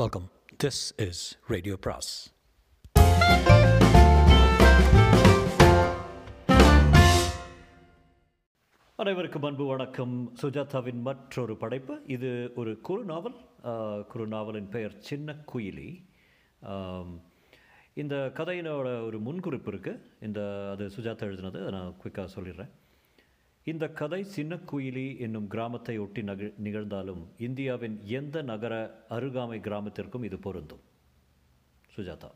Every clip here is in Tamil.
வெல்கம் திஸ் இஸ் ரேடியோ பிராஸ் அனைவருக்கும் அன்பு வணக்கம். சுஜாதாவின் மற்றொரு படைப்பு. இது ஒரு குறு நாவல் குறு நாவலின் பெயர் சின்ன குயிலி. இந்த கதையினோட ஒரு முன்குறிப்பு இருக்குது இந்த அது சுஜாதா எழுதினது அதை நான் குயிக்காக சொல்லிடுறேன். இந்த கதை சின்ன குயிலி என்னும் கிராமத்தை ஒட்டி நகழ் நிகழ்ந்தாலும் இந்தியாவின் எந்த நகர அருகாமை கிராமத்திற்கும் இது பொருந்தும். சுஜாதா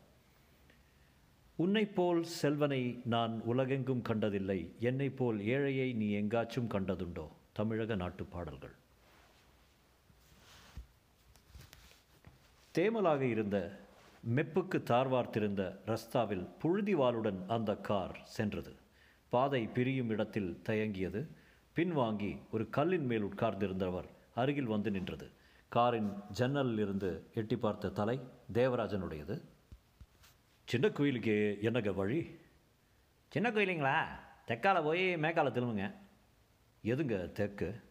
உன்னைப் போல் செல்வனை நான் உலகெங்கும் கண்டதில்லை. என்னை போல் ஏழையை நீ எங்காச்சும் கண்டதுண்டோ? தமிழக நாட்டுப் பாடல்கள். தேமலாக இருந்த மெப்புக்கு தார்வார்த்திருந்த ரஸ்தாவில் புழுதிவாளுடன் அந்த கார் சென்றது. பாதை பிரியும் இடத்தில் தயங்கியது. பின்வாங்கி ஒரு கல்லின் மேல் உட்கார்ந்திருந்தவர் அருகில் வந்து நின்றது. காரின் ஜன்னலில் இருந்து எட்டி பார்த்த தலை தேவராஜனுடையது. சின்ன கோயிலுக்கு என்னங்க வழி? சின்ன கோயிலுங்களா? தெற்கால போய் மேக்கால திரும்புங்க. எதுங்க தெற்கு?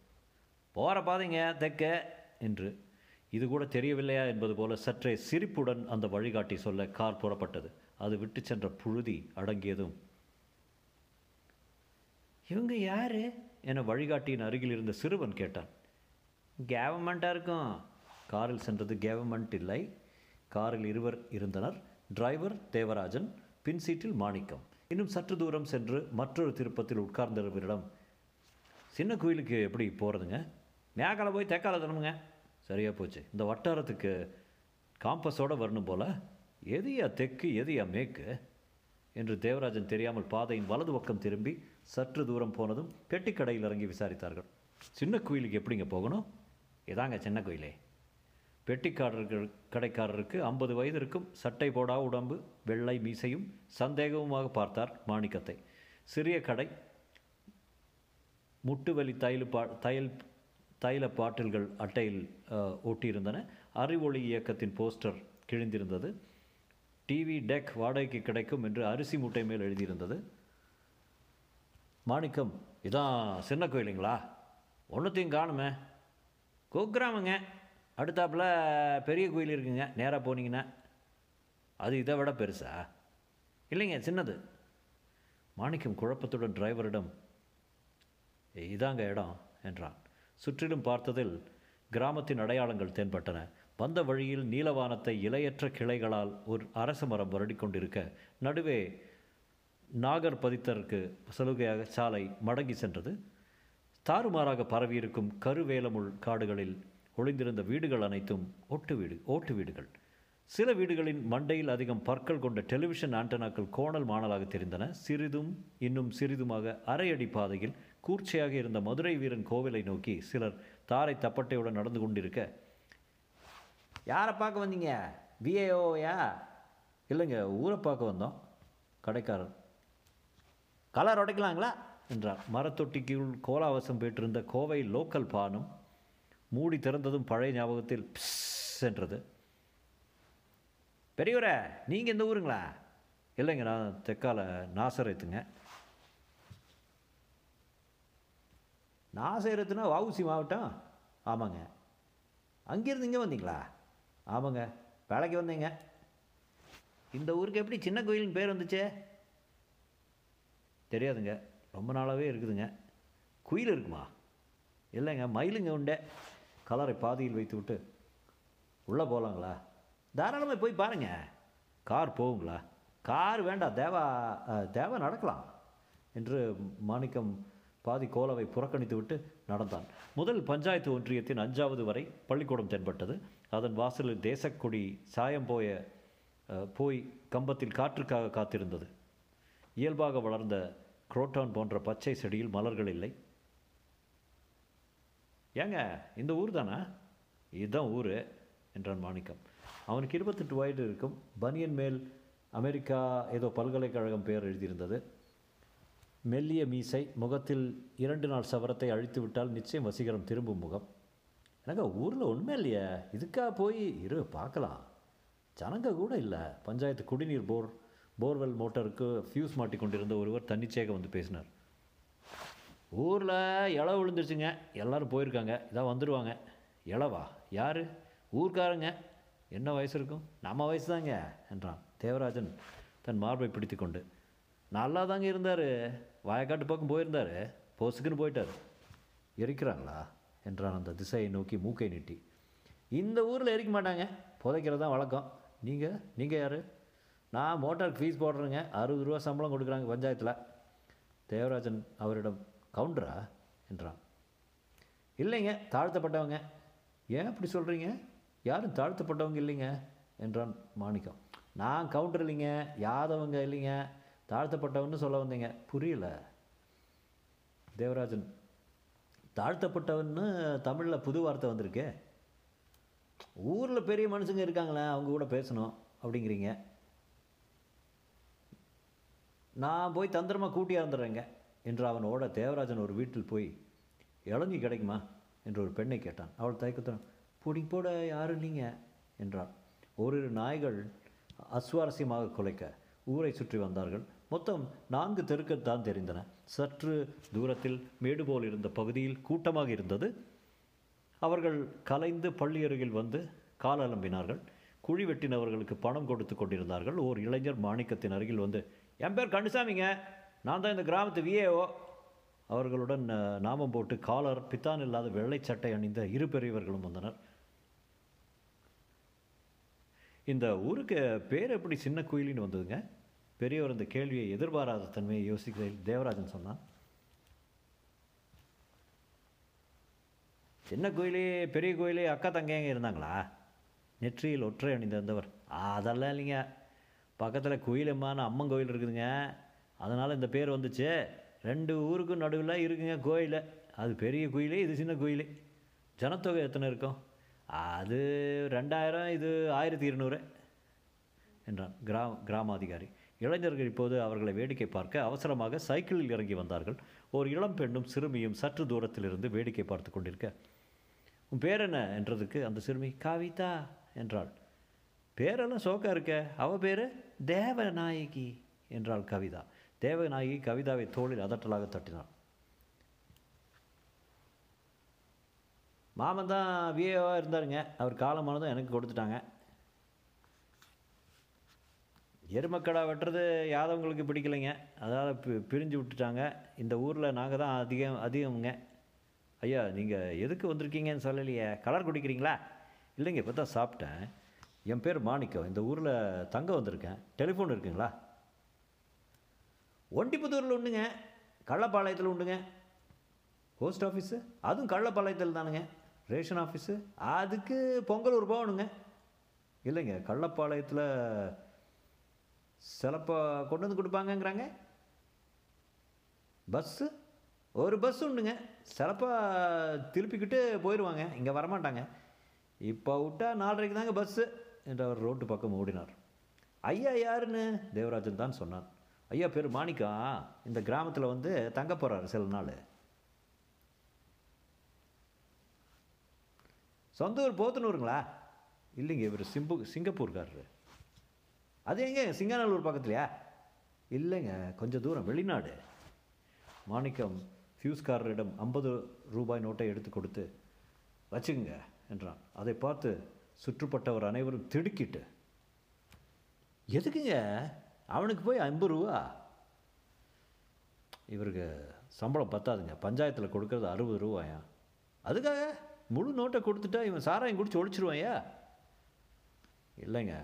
போகிற பாதைங்க தெற்கு என்று. இது கூட தெரியவில்லையா? என்பது போல சற்றே சிரிப்புடன் அந்த வழிகாட்டி சொல்ல கார் புறப்பட்டது. அது விட்டு சென்ற புழுதி அடங்கியதும் இவங்க யாரு? என வழிகாட்டியின் அருகில் இருந்த சிறுவன் கேட்டான். கேவமெண்ட்டாக இருக்கும். காரில் சென்றது கேவமெண்ட் இல்லை. காரில் இருவர் இருந்தனர். டிரைவர் தேவராஜன் பின் சீட்டில் மாணிக்கம். இன்னும் சற்று தூரம் சென்று மற்றொரு திருப்பத்தில் உட்கார்ந்தவரிடம் சின்ன கோயிலுக்கு எப்படி போகிறதுங்க மேக்கால போய் தேக்கால தரணுங்க. சரியாக போச்சு. இந்த வட்டாரத்துக்கு காம்பஸோடு வரணும் போல். எதையா தெற்கு எதையா மேற்கு என்று தேவராஜன் தெரியாமல் பாதையின் வலது பக்கம் திரும்பி சற்று தூரம் போனதும் பெட்டிக்கடையில் இறங்கி விசாரித்தார்கள். சின்ன கோயிலுக்கு எப்படிங்க போகணும்? இதாங்க சின்ன கோயிலே. பெட்டிக்காரர்கள் கடைக்காரருக்கு ஐம்பது வயது இருக்கும் சட்டை போடா உடம்பு வெள்ளை மீசையும் சந்தேகமுமாக பார்த்தார் மாணிக்கத்தை. சிறிய கடை முட்டுவலி தையல் பா தையல் தைல பாட்டில்கள் அட்டையில் ஒட்டியிருந்தன. அறிவொளி இயக்கத்தின் போஸ்டர் கிழிந்திருந்தது. டிவி டெக் வாடகைக்கு கிடைக்கும் என்று அரிசி மூட்டை மேல் எழுதியிருந்தது. மாணிக்கம் இதான் சின்ன கோயிலுங்களா? ஒன்றுத்தையும் காணுமே. குக்கிராமங்க. அடுத்தாப்புல பெரிய கோயில் இருக்குங்க நேராக போனீங்கன்னா. அது இதை விட பெருசா? இல்லைங்க சின்னது. மாணிக்கம் குழப்பத்துடன் டிரைவரிடம் இதாங்க இடம் என்றான். சுற்றிலும் பார்த்ததில் கிராமத்தின் அடையாளங்கள் தென்பட்டன. வந்த வழியில் நீலவானத்தை இலையற்ற கிளைகளால் ஒரு அரச மரம் வருடிக்கொண்டிருக்க நடுவே நாகர் பதித்தருக்கு சலுகையாக சாலை மடங்கி சென்றது. தாறுமாறாக பரவியிருக்கும் கருவேலமுள் காடுகளில் ஒளிந்திருந்த வீடுகள் அனைத்தும் ஒட்டு வீடு ஓட்டு வீடுகள். சில வீடுகளின் மண்டையில் அதிகம் பற்கள் கொண்ட டெலிவிஷன் ஆண்டனாக்கள் கோணல் மாணலாக தெரிந்தன. சிறிதும் இன்னும் சிறிதுமாக அரையடி பாதையில் கூர்ச்சையாக இருந்த மதுரை வீரன் கோவிலை நோக்கி சிலர் தாரை தப்பட்டையுடன் நடந்து கொண்டிருக்க யாரை பார்க்க வந்தீங்க? விஏஓயா இல்லைங்க ஊரை பார்க்க வந்தோம். கடைக்காரர். கலர் உடைக்கலாங்களா? என்றார். மரத்தொட்டிக்குள் கோலாவசம் பெற்றிருந்த கோவை லோக்கல் பானம் மூடி திறந்ததும் பழைய ஞாபகத்தில் சென்றது என்றது. பெரியவரே நீங்கள் எந்த ஊருங்களா? இல்லைங்க நான் தெற்கால நாசரத்துங்க. நாசரத்துனா வவுசி மாவட்டம்? ஆமாங்க. அங்கேருந்து இங்கே வந்தீங்களா? ஆமாங்க. வேலைக்கு வந்தீங்க. இந்த ஊருக்கு எப்படி சின்ன கோயிலுன்னு பேர் வந்துச்சே? தெரியாதுங்க. ரொம்ப நாளாகவே இருக்குதுங்க. குயில் இருக்குமா? இல்லைங்க மயிலுங்க உண்டே. கலரை பாதியில் வைத்து விட்டு உள்ளே போகலாங்களா? தாராளமாக போய் பாருங்கள் கார் போகுங்களா? கார் வேண்டாம். தேவா தேவா நடக்கலாம் என்று மாணிக்கம் பாதி கோலவை புறக்கணித்து விட்டு நடந்தான். முதல் பஞ்சாயத்து ஒன்றியத்தின் அஞ்சாவது வரை பள்ளிக்கூடம் தென்பட்டது. அதன் வாசலில் தேசக்கொடி சாயம் போய போய் கம்பத்தில் காற்றுக்காக காத்திருந்தது. இயல்பாக வளர்ந்த குரோட்டான் போன்ற பச்சை செடியில் மலர்கள் இல்லை. ஏங்க இந்த ஊர் தானே? இதுதான் ஊர் என்றான் மாணிக்கம். அவனுக்கு இருபத்தெட்டு வயது இருக்கும். பனியன் மேல் அமெரிக்கா ஏதோ பல்கலைக்கழகம் பெயர் எழுதியிருந்தது. மெல்லிய மீசை முகத்தில் இரண்டு நாள் சவரத்தை அழித்து விட்டால் நிச்சயம் வசீகரம் திரும்பும் முகம். எனக்கு ஊரில் உண்மை இல்லையே. இதுக்கா போய் இரு பார்க்கலாம். ஜனங்க கூட இல்லை. பஞ்சாயத்து குடிநீர் போர் போர்வெல் மோட்டருக்கு ஃபியூஸ் மாட்டி கொண்டிருந்த ஒருவர் தன்னிச்சையாக வந்து பேசினார். ஊரில் இலை விழுந்துருச்சுங்க. எல்லோரும் போயிருக்காங்க. இதான் வந்துடுவாங்க இலவா? யார்? ஊர்க்காரங்க. என்ன வயசு இருக்கும்? நம்ம வயசு தாங்க என்றான். தேவராஜன் தன் மார்பை பிடித்து கொண்டு நல்லா தாங்க இருந்தார். வயக்காட்டு பக்கம் போயிருந்தார். போஸுக்குன்னு போயிட்டார். எரிக்கிறாங்களா? என்றான் அந்த திசையை நோக்கி மூக்கை நீட்டி. இந்த ஊரில் எரிக்க மாட்டாங்க. புதைக்கிறது தான் வழக்கம். நீங்கள் நீங்கள் யார்? நான் மோட்டாருக்கு ஃபீஸ் போடுறேங்க. அறுபது ரூபா சம்பளம் கொடுக்குறாங்க பஞ்சாயத்தில். தேவராஜன் அவரிடம் கவுண்டரா? என்றான். இல்லைங்க தாழ்த்தப்பட்டவங்க. ஏன் அப்படி சொல்கிறீங்க யாரும் தாழ்த்தப்பட்டவங்க இல்லைங்க. என்றான் மாணிக்கம். நான் கவுண்டர் இல்லைங்க யாதவங்க இல்லைங்க. தாழ்த்தப்பட்டவன்னு சொல்ல வந்தீங்க. புரியல. தேவராஜன் தாழ்த்தப்பட்டவன்னு தமிழில் புது வார்த்தை வந்திருக்கே. ஊரில் பெரிய மனுஷங்க இருக்காங்களே அவங்க கூட பேசணும் அப்படிங்கிறீங்க. நான் போய் தந்திரமாக கூட்டியாக இருந்துடுறேங்க என்று அவனோட தேவராஜன் ஒரு வீட்டில் போய் இளநீ கிடைக்குமா? என்று ஒரு பெண்ணை கேட்டான். அவள் தயக்கத்துடன் பிடிங்க போட யாரும் இல்லைங்க என்றாள். ஓரிரு நாய்கள் அஸ்வாரஸ்யமாக குலைக்க ஊரை சுற்றி வந்தார்கள். மொத்தம் நான்கு தெருக்கள் தான் தெரிந்தன. சற்று தூரத்தில் மேடு போல் இருந்த பகுதியில் கூட்டமாக இருந்தது. அவர்கள் கலைந்து பள்ளி அருகில் வந்து கால் அலம்பினார்கள். குழி வெட்டினவர்களுக்கு பணம் கொடுத்து கொண்டிருந்தார்கள். ஓர் இளைஞர் மாணிக்கத்தின் அருகில் வந்து என் பேர் கண்டுசாமிங்க நான் தான் இந்த கிராமத்து விஏஓ அவர்களுடன் நாமம் போட்டு காலர் பித்தான் இல்லாத வெள்ளை சட்டை அணிந்த இரு பெரியவர்களும் வந்தனர். இந்த ஊருக்கு பேர் எப்படி சின்ன குயிலின்னு வந்ததுங்க? பெரியவர் இந்த கேள்வியை எதிர்பாராத தன்மையை யோசிக்கிறதில் தேவராஜன் சொன்னான். சின்ன கோயிலே பெரிய கோயிலே அக்கா தங்கையங்க இருந்தாங்களா? நெற்றியில் ஒற்றை அணிந்திருந்தவர் அதெல்லாம் இல்லைங்க. பக்கத்தில் குயிலம்மான அம்மன் கோயில் இருக்குதுங்க. அதனால் இந்த பேர் வந்துச்சு. ரெண்டு ஊருக்கும் நடுவில் இருக்குங்க கோயில். அது பெரிய கோயிலே இது சின்ன கோயிலே. ஜனத்தொகை எத்தனை இருக்கும்? அது ரெண்டாயிரம் இது ஆயிரத்தி இருநூறு என்றான் கிராம அதிகாரி இளைஞர்கள் இப்போது அவர்களை வேடிக்கை பார்க்க அவசரமாக சைக்கிளில் இறங்கி வந்தார்கள். ஒரு இளம் பெண்ணும் சிறுமியும் சற்று தூரத்திலிருந்து வேடிக்கை பார்த்து கொண்டிருக்க உன் பேர் என்ன என்றதுக்கு அந்த சிறுமி கவிதா என்றாள். பேரெல்லாம் சோக்கா இருக்க. அவ பேர்? தேவநாயகி என்றாள் கவிதா. தேவநாயகி கவிதாவை தோளில் அதட்டலாக தட்டினாள். மாமன் தான் விஏவாக இருந்தாருங்க. அவர் காலமானதும் எனக்கு கொடுத்துட்டாங்க. எருமக்கடா வெட்டுறது யாதவங்களுக்கு பிடிக்கலைங்க. அதனால் பி பிரிஞ்சு விட்டுட்டாங்க. இந்த ஊரில் நாங்கள் தான் அதிகம் அதிகமுங்க. ஐயா நீங்கள் எதுக்கு வந்திருக்கீங்கன்னு சொல்லலையே? கலர் குடிக்கிறீங்களா? இல்லைங்க இப்போ தான் சாப்பிட்டேன். என் பேர் மாணிக்கம். இந்த ஊரில் தங்க வந்திருக்கேன். டெலிஃபோன் இருக்குங்களா? ஒண்டிப்புத்தூரில் உண்டுங்க. கள்ளப்பாளையத்தில் உண்டுங்க. போஸ்ட் ஆஃபீஸு அதுவும் கள்ளப்பாளையத்தில் தானுங்க. ரேஷன் ஆஃபீஸு அதுக்கு பொங்கல் ஒரு போகணுங்க. இல்லைங்க கள்ளப்பாளையத்தில் சிலப்போ கொண்டு வந்து கொடுப்பாங்கங்கிறாங்க. பஸ்ஸு ஒரு பஸ் உண்டுங்க. சிலப்போ திருப்பிக்கிட்டு போயிடுவாங்க. இங்கே வரமாட்டாங்க. இப்போ விட்டா நாலரைக்கு தாங்க பஸ்ஸு என்று அவர் ரோட்டு பக்கம் ஓடினார். ஐயா யாருன்னு தேவராஜன் தான் சொன்னான். ஐயா பேர் மாணிக்கம் இந்த கிராமத்தில் வந்து தங்க போகிறாரு சில நாள். சொந்த ஊர் போத்தனூருங்களா? இல்லைங்க இவர் சிம்பு சிங்கப்பூர்காரரு. அது எங்க? சிங்காநல்லூர் பக்கத்துலையா? இல்லைங்க கொஞ்சம் தூரம் வெளிநாடு. மாணிக்கம் ஃபியூஸ்காரரிடம் ஐம்பது ரூபாய் நோட்டை எடுத்து கொடுத்து வச்சுங்க என்றான். அதை பார்த்து சுற்றுப்பட்டவர் அனைவரும் திடுக்கிட்டு எதுக்குங்க? அவனுக்கு போய் ஐம்பது ரூபா? இவருக்கு சம்பளம் பத்தாதுங்க. பஞ்சாயத்தில் கொடுக்கறது அறுபது ரூபாயா? அதுக்காக முழு நோட்டை கொடுத்துட்டா இவன் சாராயம் குடிச்சு ஒழிச்சிருவாயா? இல்லைங்க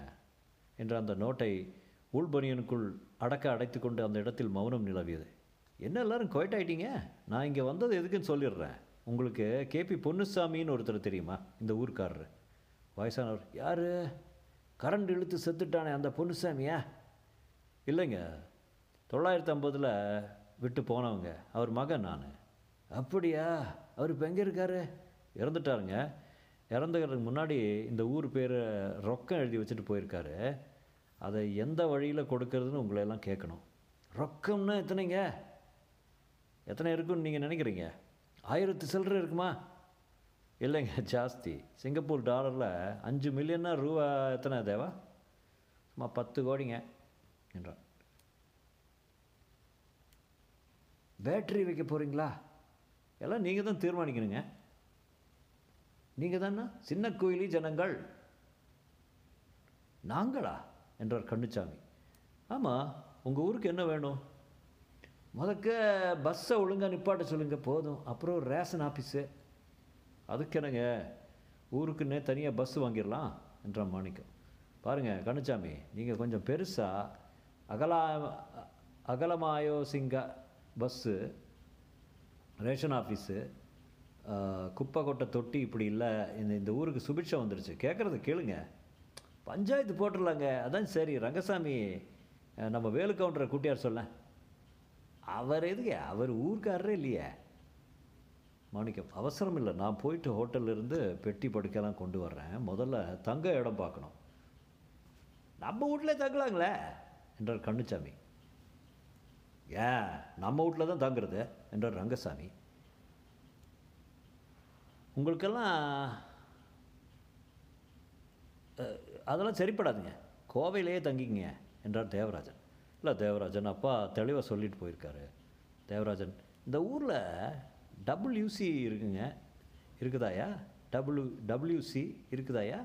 என்ற அந்த நோட்டை உள்பனியனுக்குள் அடக்க அடைத்து கொண்டு அந்த இடத்தில் மௌனம் நிலவியது. என்ன எல்லாரும் குவைட் ஆயிட்டீங்க? நான் இங்கே வந்தது எதுக்குன்னு சொல்லிடுறேன். உங்களுக்கு கேபி பொன்னுசாமின்னு ஒருத்தர் தெரியுமா? இந்த ஊர்க்காரர். வயசானவர் யார்? கரண்ட் இழுத்து செத்துட்டானே அந்த பொன்னுசாமியா? இல்லைங்க. தொள்ளாயிரத்தி ஐம்பதில் விட்டு போனவங்க. அவர் மகன் நான். அப்படியா? அவர் இப்போ எங்கே இருக்காரு? இறந்துட்டாருங்க. இறந்துக்கிறதுக்கு முன்னாடி இந்த ஊர் பேரை ரொக்கம் எழுதி வச்சுட்டு போயிருக்காரு. அதை எந்த வழியில் கொடுக்கறதுன்னு உங்களை எல்லாம் கேட்கணும். ரொக்கம்னா எத்தனைங்க? எத்தனை இருக்குன்னு நீங்கள் நினைக்கிறீங்க? ஆயிரத்து சில்லறை இருக்குமா? இல்லைங்க ஜாஸ்தி. சிங்கப்பூர் டாலரில் அஞ்சு மில்லியன்னா ரூபா எத்தனை தேவா? சும்மா பத்து கோடிங்க என்றான். பேட்டரி வைக்க போகிறீங்களா எல்லாம் நீங்கள் தான் தீர்மானிக்கணுங்க. நீங்கள் தானே? சின்ன கோயிலி ஜனங்கள். நாங்களா? என்றார் கண்ணுச்சாமி ஆமாம் உங்கள் ஊருக்கு என்ன வேணும்? முதக்க பஸ்ஸை ஒழுங்காக நிப்பாட்ட சொல்லுங்கள் போதும். அப்புறம் ரேஷன் ஆஃபீஸு அதுக்கு என்னங்க? ஊருக்குன்னே தனியாக பஸ் வாங்கிடலாம் என்றான் மாணிக்கம். பாருங்கள் கண்ணுச்சாமி நீங்கள் கொஞ்சம் பெருசாக அகலா அகலமாயோ சிங்க பஸ்ஸு ரேஷன் ஆஃபீஸு குப்பை கொட்டை தொட்டி இப்படி இல்லை இந்த இந்த ஊருக்கு சுபிட்சம் வந்துருச்சு. கேட்குறது கேளுங்க. பஞ்சாயத்து போட்டுடலாங்க அதான் சரி ரங்கசாமி நம்ம வேலு கவுண்டரை கூட்டியார் சொல்ல. அவர் எதுங்க அவர் ஊருக்காரரே இல்லையே. மாணிக்கம் அவசரம் இல்லை. நான் போயிட்டு ஹோட்டல்லேருந்து பெட்டி படுக்கைலாம் கொண்டு வர்றேன். முதல்ல தங்க இடம் பார்க்கணும். நம்ம வீட்டிலே தங்கலாங்களே? என்றார் கண்ணுச்சாமி. ஏன்? நம்ம வீட்டில் தான் தங்குறது? என்றார் ரங்கசாமி. உங்களுக்கெல்லாம் அதெல்லாம் சரிப்படாதுங்க. கோவையிலேயே தங்கிங்க என்றார் தேவராஜன். இல்லை தேவராஜன் அப்பா தெளிவாக சொல்லிட்டு போயிருக்காரு. தேவராஜன் இந்த ஊரில் டபுள்யூசி இருக்குங்க. இருக்குதாயா? டபுள்யூ டபுள்யூசி இருக்குதாயா?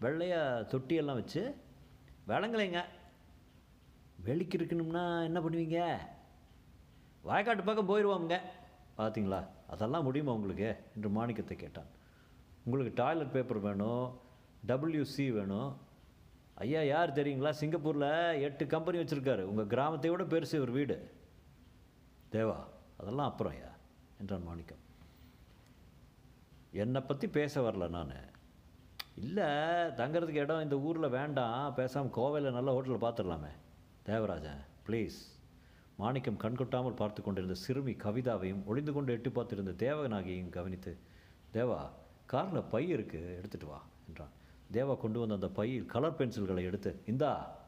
வெள்ளையாக தொட்டியெல்லாம் வச்சு விளங்கலைங்க. வெளிக்கு இருக்கணும்னா என்ன பண்ணுவீங்க? வயக்காட்டு பக்கம் போயிடுவோம்ங்க பார்த்தீங்களா அதெல்லாம் முடியுமா உங்களுக்கு? என்று மாணிக்கத்தை கேட்டான். உங்களுக்கு டாய்லெட் பேப்பர் வேணும் டபிள்யூசி வேணும். ஐயா யார் தெரியுங்களா? சிங்கப்பூரில் எட்டு கம்பெனி வச்சுருக்காரு. உங்கள் கிராமத்தை விட பெருசு ஒரு வீடு. தேவா அதெல்லாம் அப்புறம் ஐயா என்றான் மாணிக்கம். என்னை பற்றி பேச வரல நான். இல்லை தங்கிறதுக்கு இடம் இந்த ஊரில் வேண்டாம். பேசாமல் கோவையில் நல்ல ஹோட்டலில் பார்த்துடலாமே தேவராஜன் ப்ளீஸ் மாணிக்கம் கண்கொட்டாமல் பார்த்து கொண்டிருந்த சிறுமி கவிதாவையும் ஒளிந்து கொண்டு எட்டி பார்த்திருந்த தேவநாகியையும் கவனித்து தேவா காரில் பை இருக்குது எடுத்துகிட்டு வா என்றான். தேவா கொண்டு வந்த அந்த பையில் கலர் பென்சில்களை எடுத்து இந்தா.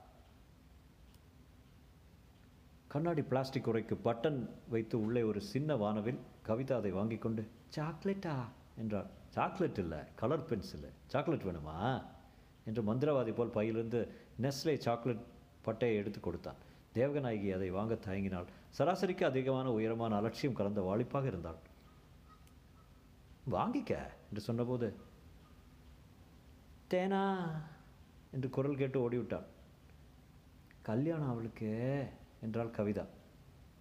கண்ணாடி பிளாஸ்டிக் உரைக்கு பட்டன் வைத்து உள்ளே ஒரு சின்ன வானவில் கவிதா அதை வாங்கி கொண்டு சாக்லேட்டா என்றார் சாக்லேட் இல்லை கலர் பென்சில் சாக்லேட் வேணுமா? என்று மந்திரவாதி போல் பையிலிருந்து நெஸ்லே சாக்லேட் பட்டையை எடுத்து கொடுத்தான். தேவகநாயகி அதை வாங்க தயங்கினாள். சராசரிக்கு அதிகமான உயரமான அலட்சியம் கலந்த வாலிப்பாக இருந்தாள். வாங்கிக்க என்று சொன்னபோது தேனா என்று குரல் கேட்டு ஓடிவிட்டாள் கல்யாணம் அவளுக்கு என்றாள் கவிதா.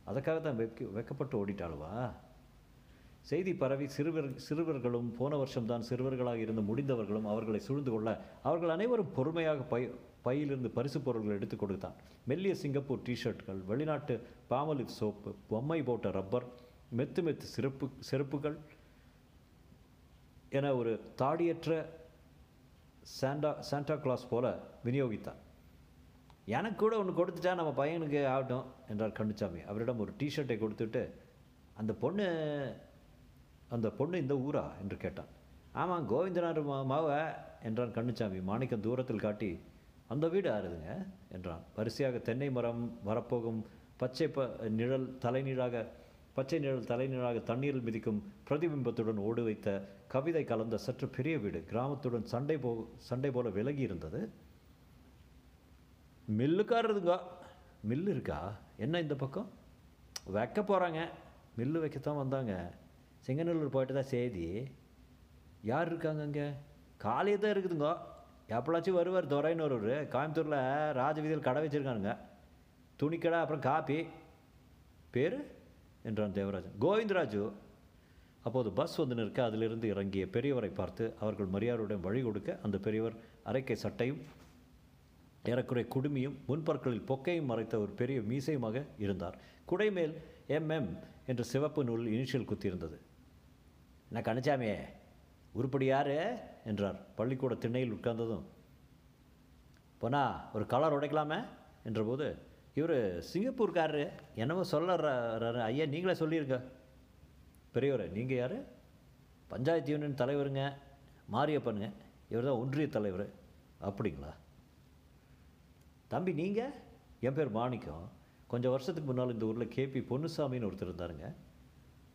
அதுக்காக தான் வெக்க வெக்கப்பட்டு ஓடிட்டாளுவா? செய்தி பரவி சிறுவர் சிறுவர்களும் போன வருஷம்தான் சிறுவர்களாக இருந்து முடிந்தவர்களும் அவர்களை சூழ்ந்து கொள்ள அவர்கள் அனைவரும் பொறுமையாக பை பையிலிருந்து பரிசு பொருட்கள் எடுத்து கொடுத்தான். மெல்லிய சிங்கப்பூர் டிஷர்ட்கள் வெளிநாட்டு பாமலிவ் சோப்பு பொம்மை போட்ட ரப்பர் மெத்து மெத்து சிறப்பு செருப்புகள் என ஒரு தாடியற்ற சாண்டா சாண்டா கிளாஸ் போல விநியோகித்தான் எனக்கு கூட ஒன்று கொடுத்துட்டா நம்ம பையனுக்கு ஆகட்டும் என்றார் கண்ணுச்சாமி அவரிடம் ஒரு டிஷர்ட்டை கொடுத்துட்டு அந்த பொண்ணு அந்த பொண்ணு இந்த ஊரா? என்று கேட்டான். ஆமாம் கோவிந்தனார் மா மாவ என்றான் கண்ணுச்சாமி மாணிக்கம் தூரத்தில் காட்டி அந்த வீடு ஆறுதுங்க என்றான். வரிசையாக தென்னை மரம் வரப்போகும் பச்சை ப நிழல் தலைநீழாக பச்சை நிழல் தலைநீழாக தண்ணீரில் மிதிக்கும் பிரதிபிம்பத்துடன் ஓடு வைத்த கவிதை கலந்த சற்று பெரிய வீடு கிராமத்துடன் சண்டை போ சண்டை போல விலகி இருந்தது மில்லுக்காரதுங்க மில்லு இருக்கா? என்ன இந்த பக்கம்? வைக்க போகிறாங்க மில்லு வைக்கத்தான் வந்தாங்க. சிங்கநல்லூர் போயிட்டு தான் செய்தி. யார் இருக்காங்க அங்கே? காலையே தான் இருக்குதுங்க. எப்பளாச்சும் வருவார் துரைன்னு ஒருவர் கோயம்புத்தூரில் ராஜவீதியில் கடை வச்சுருக்கானுங்க. துணிக்கடை அப்புறம் காப்பி பேர்? என்றான் தேவராஜன். கோவிந்தராஜு அப்போது பஸ் வந்து நிற்க அதிலிருந்து இறங்கிய பெரியவரை பார்த்து அவர்கள் மரியாதையுடன் வழி கொடுக்க அந்த பெரியவர் அரைக்கை சட்டையும் ஏறக்குறை குடுமியும் முன்பற்களில் பொக்கையும் மறைத்த ஒரு பெரிய மீசையுமாக இருந்தார். குடைமேல் எம்எம் என்ற சிவப்பு நூல் இனிஷியல் குத்தியிருந்தது. என்ன கணிச்சாமியே உருப்படி யாரு? என்றார். பள்ளிக்கூட திண்ணையில் உட்கார்ந்ததும் போனா ஒரு கலர் உடைக்கலாமே? என்றபோது இவர் சிங்கப்பூர்காரரு. என்னவோ சொல்லுறாரு. ஐயா நீங்களே சொல்லியிருங்க பெரியவர் நீங்கள் யார்? பஞ்சாயத்து யூனியன் தலைவருங்க. மாரியப்பனுங்க. இவர் தான் ஒன்றிய தலைவர். அப்படிங்களா? தம்பி நீங்கள் என் பேர் மாணிக்கம். கொஞ்சம் வருஷத்துக்கு முன்னால் இந்த ஊரில் கேபி பொன்னுசாமின்னு ஒருத்தர் இருந்தாருங்க.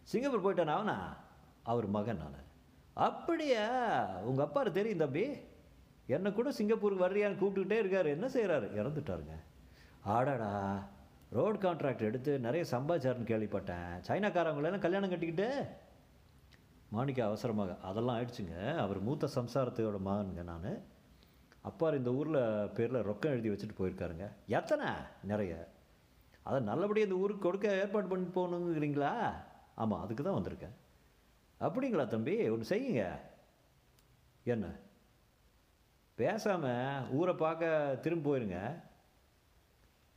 சிங்கப்பூர் போயிட்டான் அவனா? அவர் மகன் நான். அப்படியா? உங்கள் அப்பா தெரியும் தம்பி. என்னை கூட சிங்கப்பூருக்கு வர்றியான்னு கூப்பிட்டுக்கிட்டே இருக்கார். என்ன செய்கிறாரு இறந்துட்டாருங்க. ஆடாடா ரோடு கான்ட்ராக்ட் எடுத்து நிறைய சம்பாதிச்சாருன்னு கேள்விப்பட்டேன். சைனாக்காரங்களெல்லாம் கல்யாணம் கட்டிக்கிட்டு? மாணிக்க அவசரமாக அதெல்லாம் ஆயிடுச்சுங்க. அவர் மூத்த சம்சாரத்தோட மகனுங்க நான். அப்பார் இந்த ஊரில் பேரில் ரொக்கம் எழுதி வச்சுட்டு போயிருக்காருங்க. எத்தனை? நிறைய. அதை நல்லபடியாக இந்த ஊருக்கு கொடுக்க ஏற்பாடு பண்ணி போகணுங்கிறீங்களா? ஆமாம் அதுக்கு தான் வந்திருக்கேன். அப்படிங்களா தம்பி ஒன்று செய்யுங்க. என்ன? பேசாமல் ஊரை பார்க்க திரும்பி போயிருங்க.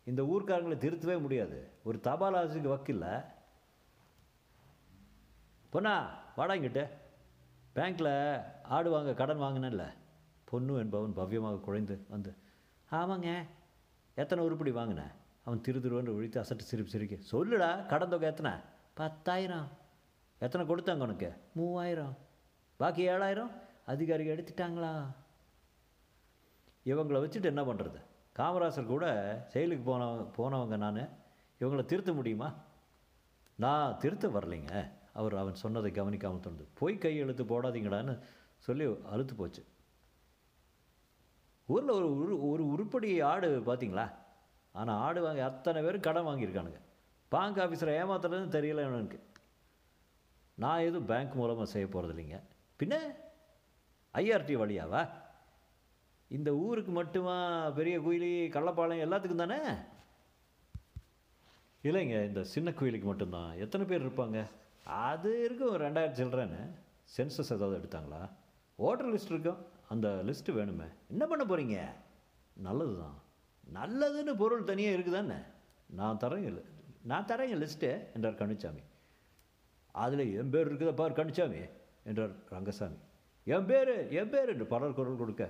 இந்த ஊர்க்காரங்களை திருத்தவே முடியாது. ஒரு தபால் ஆசிக்கு வக்கில்ல. பொண்ணா வாடாங்கிட்ட பேங்க்கில் ஆடு வாங்க கடன் வாங்கினேன்ல பொண்ணு என்பவன் பவ்யமாக குழைந்து வந்து ஆமாங்க. எத்தனை உருப்படி வாங்கினேன் அவன் திரு திருவன்று ஒழித்து அசட்டு சிரிப்பு சிரிக்க சொல்லுடா கடன் தொகை எத்தனை? பத்தாயிரம். எத்தனை கொடுத்தாங்க உனக்கு? மூவாயிரம். பாக்கி ஏழாயிரம்? அதிகாரிகள் எடுத்துட்டாங்களா? இவங்களை வச்சுட்டு என்ன பண்ணுறது காமராசர் கூட செயலுக்கு போனவங்க போனவங்க நான் இவங்களை திருத்த முடியுமா? நான் திருத்த வரலைங்க. அவர் அவன் சொன்னதை கவனிக்காமல் தோணுது. போய் கையெழுத்து போடாதீங்கடான்னு சொல்லி அழுத்து போச்சு. ஊரில் ஒரு உரு ஒரு உருப்படி ஆடு பார்த்தீங்களா ஆனால் ஆடு வாங்கி அத்தனை பேரும் கடன் வாங்கியிருக்கானுங்க. பேங்க் ஆஃபீஸரை ஏமாத்துறதுன்னு தெரியல எனக்கு நான் எதுவும் பேங்க் மூலமாக செய்ய போகிறது இல்லைங்க பின்ன ஐஆர்டி வழியாவா? இந்த ஊருக்கு மட்டுமா பெரிய குயிலி கள்ளப்பாளையம் எல்லாத்துக்கும் தானே? இல்லைங்க இந்த சின்ன கோயிலுக்கு மட்டும்தான். எத்தனை பேர் இருப்பாங்க? அது இருக்கும் ரெண்டாயிரம் சில்ட்ரன்னு சென்சஸ் ஏதாவது எடுத்தாங்களா? ஓட்டர் லிஸ்ட் இருக்கும். அந்த லிஸ்ட்டு வேணுமே. என்ன பண்ண போகிறீங்க நல்லது தான் நல்லதுன்னு பொருள் தனியாக இருக்குதானே? நான் தரேங்க நான் தரேங்க லிஸ்ட்டு என்றார் கணிச்சாமி அதில் என் பேர் இருக்குதா பார் கணிச்சாமி என்றார் ரங்கசாமி. என் பேர் என் பேர் என்று பலர் குரல் கொடுக்க.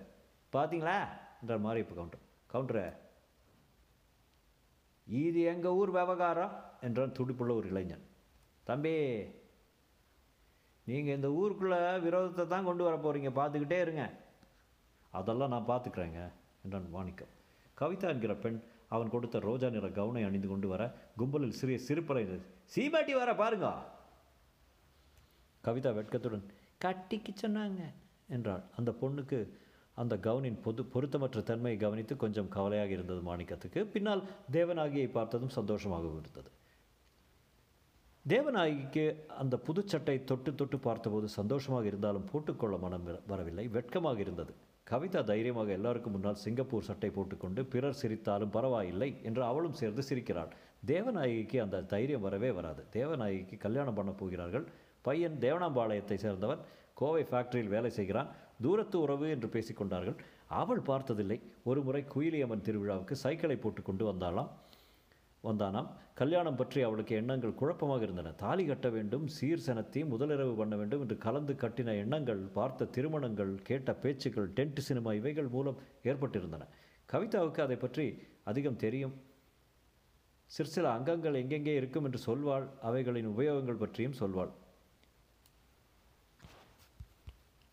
பார்த்தீங்களா என்ற மாதிரி இப்போ கவுண்டர் கவுண்டரு இது எங்கள் ஊர் விவகாரம்? என்றான் துடிப்புள்ள ஒரு இளைஞன். தம்பி நீங்கள் இந்த ஊருக்குள்ளே விரோதத்தை தான் கொண்டு வர போகிறீங்க பார்த்துக்கிட்டே இருங்க. அதெல்லாம் நான் பார்த்துக்கிறேங்க என்றான் மாணிக்கம். கவிதா என்கிற பெண் அவன் கொடுத்த ரோஜா நிற கவுனை அணிந்து கொண்டு வர கும்பலில் சிறிய சிறுப்பலை சீமாட்டி வர பாருங்க. கவிதா வெட்கத்துடன் கட்டிக்கு சொன்னாங்க என்றாள். அந்த பொண்ணுக்கு அந்த கவுனின் பொது பொருத்தமற்ற தன்மையை கவனித்து கொஞ்சம் கவலையாக இருந்தது மாணிக்கத்துக்கு. பின்னால் தேவநாயகியை பார்த்ததும் சந்தோஷமாக இருந்தது. தேவநாயகிக்கு அந்த புதுச்சட்டை தொட்டு தொட்டு பார்த்தபோது சந்தோஷமாக இருந்தாலும் போட்டுக்கொள்ள மனம் வரவில்லை. வெட்கமாக இருந்தது. கவிதா தைரியமாக எல்லாருக்கும் முன்னால் சிங்கப்பூர் சட்டை போட்டுக்கொண்டு பிறர் சிரித்தாலும் பரவாயில்லை என்று அவளும் சேர்ந்து சிரிக்கிறாள். தேவநாயகிக்கு அந்த தைரியம் வரவே வராது. தேவநாயகிக்கு கல்யாணம் பண்ண போகிறார்கள். பையன் தேவனாம்பாளையத்தை சேர்ந்தவன். கோவை ஃபேக்டரியில் வேலை செய்கிறான். தூரத்து உறவு என்று பேசிக்கொண்டார்கள். அவள் பார்த்ததில்லை. ஒரு முறை குயிலியம்மன் திருவிழாவுக்கு சைக்கிளை போட்டு கொண்டு வந்தாளாம். வந்தானாம். கல்யாணம் பற்றி அவளுக்கு எண்ணங்கள் குழப்பமாக இருந்தன. தாலி கட்ட வேண்டும் சீர் செனத்தி முதலிரவு பண்ண வேண்டும் என்று கலந்து கட்டின எண்ணங்கள் பார்த்த திருமணங்கள் கேட்ட பேச்சுக்கள் டென்ட் சினிமா இவைகள் மூலம் ஏற்பட்டிருந்தன. கவிதாவுக்கு அதை பற்றி அதிகம் தெரியும். சிற்சில அங்கங்கள் எங்கெங்கே இருக்கும் என்று சொல்வாள். அவைகளின் உபயோகங்கள் பற்றியும் சொல்வாள்.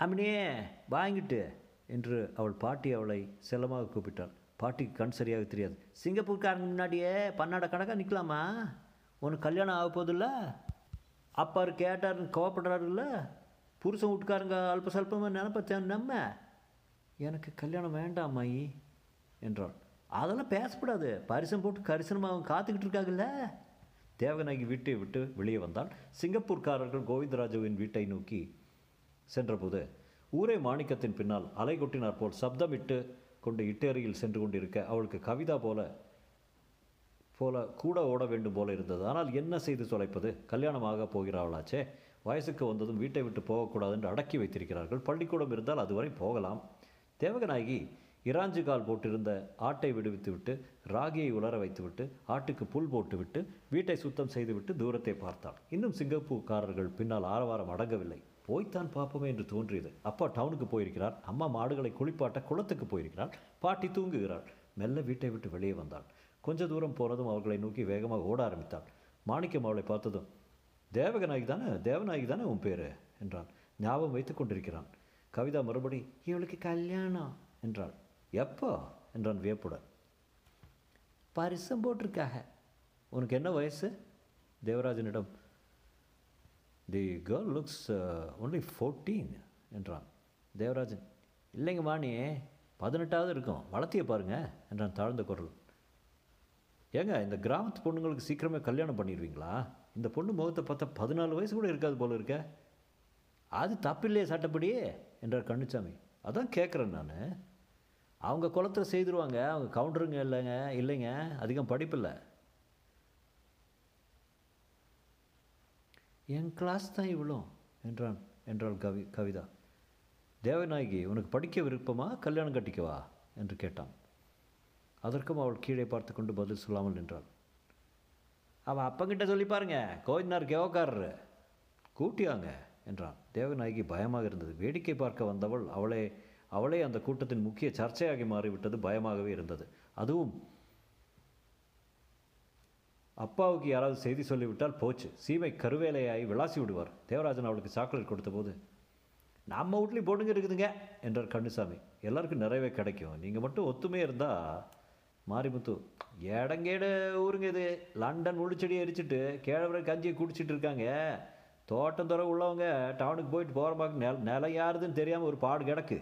அம்மினியே வாங்கிட்டு என்று அவள் பாட்டி அவளை செல்லமாக கூப்பிட்டாள். பாட்டிக்கு கண் சரியாக தெரியாது. சிங்கப்பூர்காரங்க முன்னாடியே பன்னாட கணக்காக நிற்கலாமா உனக்கு கல்யாணம் ஆக போதில்ல அப்பாரு கேட்டாருன்னு கோவப்படுறாருல்ல? புருஷன் வீட்டுக்காரங்க அல்ப சல்பமாக நினப்ப நம்ம? எனக்கு கல்யாணம் வேண்டாம் மாயி என்றாள். அதெல்லாம் பேசப்படாது பரிசம் போட்டு கரிசனமாக அவன் காத்துக்கிட்டு இருக்காங்கல்ல? தேவநாயகி வீட்டை விட்டு வெளியே வந்தால் சிங்கப்பூர்காரர்கள் கோவிந்தராஜுவின் வீட்டை நோக்கி சென்றபோது ஊரே மாணிக்கத்தின் பின்னால் அலைகொட்டினார் போல் சப்தமிட்டு கொண்டு இட்டேரியில் சென்று கொண்டிருக்க அவளுக்கு கவிதா போல போல கூட ஓட வேண்டும் போல இருந்தது. ஆனால் என்ன செய்து தொலைப்பது? கல்யாணமாக போகிறாளாச்சே. வயசுக்கு வந்ததும் வீட்டை விட்டு போகக்கூடாது என்று அடக்கி வைத்திருக்கிறார்கள். பள்ளிக்கூடம் இருந்தால் அதுவரை போகலாம். தேவகநாயகி இராஞ்சு கால் போட்டிருந்த ஆட்டை விடுவித்துவிட்டு ராகியை உலர வைத்துவிட்டு ஆட்டுக்கு புல் போட்டுவிட்டு வீட்டை சுத்தம் செய்துவிட்டு தூரத்தை பார்த்தாள். இன்னும் சிங்கப்பூர்காரர்கள் பின்னால் ஆரவாரம் அடங்கவில்லை. போய்த்தான் பார்ப்போமே என்று தோன்றியது. அப்பா டவுனுக்கு போயிருக்கிறார். அம்மா மாடுகளை குளிப்பாட்ட குளத்துக்கு போயிருக்கிறாள் பாட்டி தூங்குகிறாள். மெல்ல வீட்டை விட்டு வெளியே வந்தாள். கொஞ்ச தூரம் போனதும் அவர்களை நோக்கி வேகமாக ஓட ஆரம்பித்தாள். மாணிக்கம் அவளை பார்த்ததும் தேவகநாயகி தானே? தேவநாயகி தானே உன் பேர்? என்றான். ஞாபகம் வைத்துக் கொண்டிருக்கிறான். கவிதா மறுபடி இவளுக்கு கல்யாணம் என்றாள். எப்போ? என்றான் வியப்புடன். பரிசம் போட்டிருக்காக. உனக்கு என்ன வயசு? தேவராஜனிடம் the girl looks only fourteen என்றான். தேவராஜன் இல்லைங்க மாணி பதினெட்டாவது இருக்கும். வளர்த்திய பாருங்க என்றான் தாழ்ந்த குரல். ஏங்க இந்த கிராமத்து பொண்ணுங்களுக்கு சீக்கிரமே கல்யாணம் பண்ணிடுவீங்களா இந்த பொண்ணு முகத்தை பார்த்தா பதினாலு வயசு கூட இருக்காது போல இருக்க. அது தப்பில்லையே சட்டப்படியே என்றார் கண்ணுச்சாமி. அதான் கேட்குறேன் நான். அவங்க குளத்தில் செய்திருவாங்க அவங்க கவுண்டருங்க இல்லைங்க இல்லைங்க அதிகம் படிப்பில்லை என் கிளாஸ் தான் இவ்வளோ என்றான் என்றாள் கவி கவிதா. தேவநாயகி உனக்கு படிக்க விருப்பமா? கல்யாணம் கட்டிக்கவா என்று கேட்டான். அதற்கும் அவள் கீழே பார்த்து கொண்டு பதில் சொல்லாமல் நின்றாள். அவன் அப்பங்கிட்ட சொல்லி பாருங்க கோவிந்தனார் கேவக்காரரு. கூட்டியாங்க என்றான். தேவநாயகி பயமாக இருந்தது. வேடிக்கை பார்க்க வந்தவள் அவளே அவளே அந்த கூட்டத்தின் முக்கிய சர்ச்சையாகி மாறிவிட்டது. பயமாகவே இருந்தது. அதுவும் அப்பாவுக்கு யாராவது செய்தி சொல்லிவிட்டால் போச்சு. சீமை கருவேலையாகி விளாசி விடுவார். தேவராஜன் அவளுக்கு சாக்லேட் கொடுத்தபோது நம்ம வீட்லேயும் பொண்ணுங்க இருக்குதுங்க என்றார் கண்ணுசாமி எல்லாருக்கும் நிறையவே கிடைக்கும். நீங்கள் மட்டும் ஒத்துமையாக இருந்தால் மாரிமுத்து இடங்கேடு ஊருங்க இது. லண்டன் முள்ளுச்செடி எரிச்சிட்டு கேழவரை கஞ்சியை குடிச்சிட்டு இருக்காங்க. தோட்டம் துறை உள்ளவங்க டவுனுக்கு போயிட்டு போகிற நெல் நில யாருதுன்னு தெரியாமல் ஒரு பாடு கிடக்கு.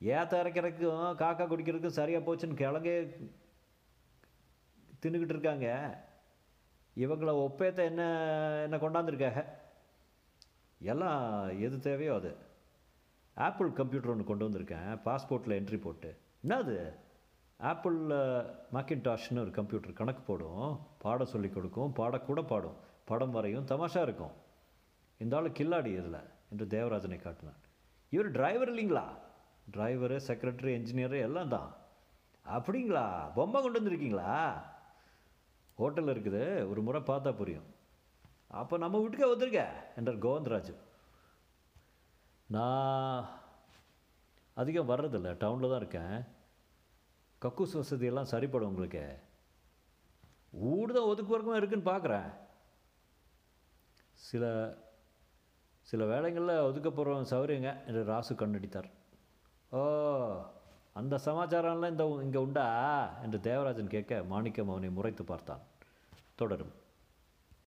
ஏத்த இறக்கிறதுக்கும் காக்கா குடிக்கிறதுக்கும் சரியாக போச்சுன்னு கிழங்கே தின்னுக்கிட்டு இருக்காங்க. இவங்களை ஒப்பேத்த என்ன என்ன கொண்டாந்துருக்காங்க? எல்லாம் எது தேவையோ அது. ஆப்பிள் கம்ப்யூட்டர் ஒன்று கொண்டு வந்திருக்கேன். பாஸ்போர்ட்டில் என்ட்ரி போட்டு. என்னது ஆப்பிளில் மேக்கின்டாஷ்னு ஒரு கம்ப்யூட்டர் கணக்கு போடும். பாடம் சொல்லி கொடுக்கும். பாடக்கூட பாடும். படம் வரையும் தமாஷா இருக்கும். இந்த ஆள் கில்லாடி இதில் என்று தேவராஜனை காட்டினான். இவர் டிரைவர் இல்லைங்களா? டிரைவரு செக்ரட்டரி என்ஜினியரு எல்லாம் தான். அப்படிங்களா? பொம்மை கொண்டு வந்திருக்கீங்களா? ஹோட்டல் இருக்குது ஒரு முறை பார்த்தா புரியும். அப்போ நம்ம வீட்டுக்கே வந்திருக்க என்றார் கோவிந்தராஜு. நான் அதிகம் வர்றதில்ல டவுனில் தான் இருக்கேன். கக்கூஸ் வசதியெல்லாம் சரிப்படும் உங்களுக்கு. வீடு தான் ஒதுக்கு வரைக்கும் இருக்குன்னு பார்க்குறேன் சில சில வேலைகளில் ஒதுக்க போகிறவங்க சௌரியங்க என்று ராசு கண்ணடித்தார். ஓ அந்த சமாச்சாரம்லாம் இந்த இங்கே உண்டா? என்று தேவராஜன் கேட்க மாணிக்கம் அவனை முறைத்து பார்த்தான். தொடரும்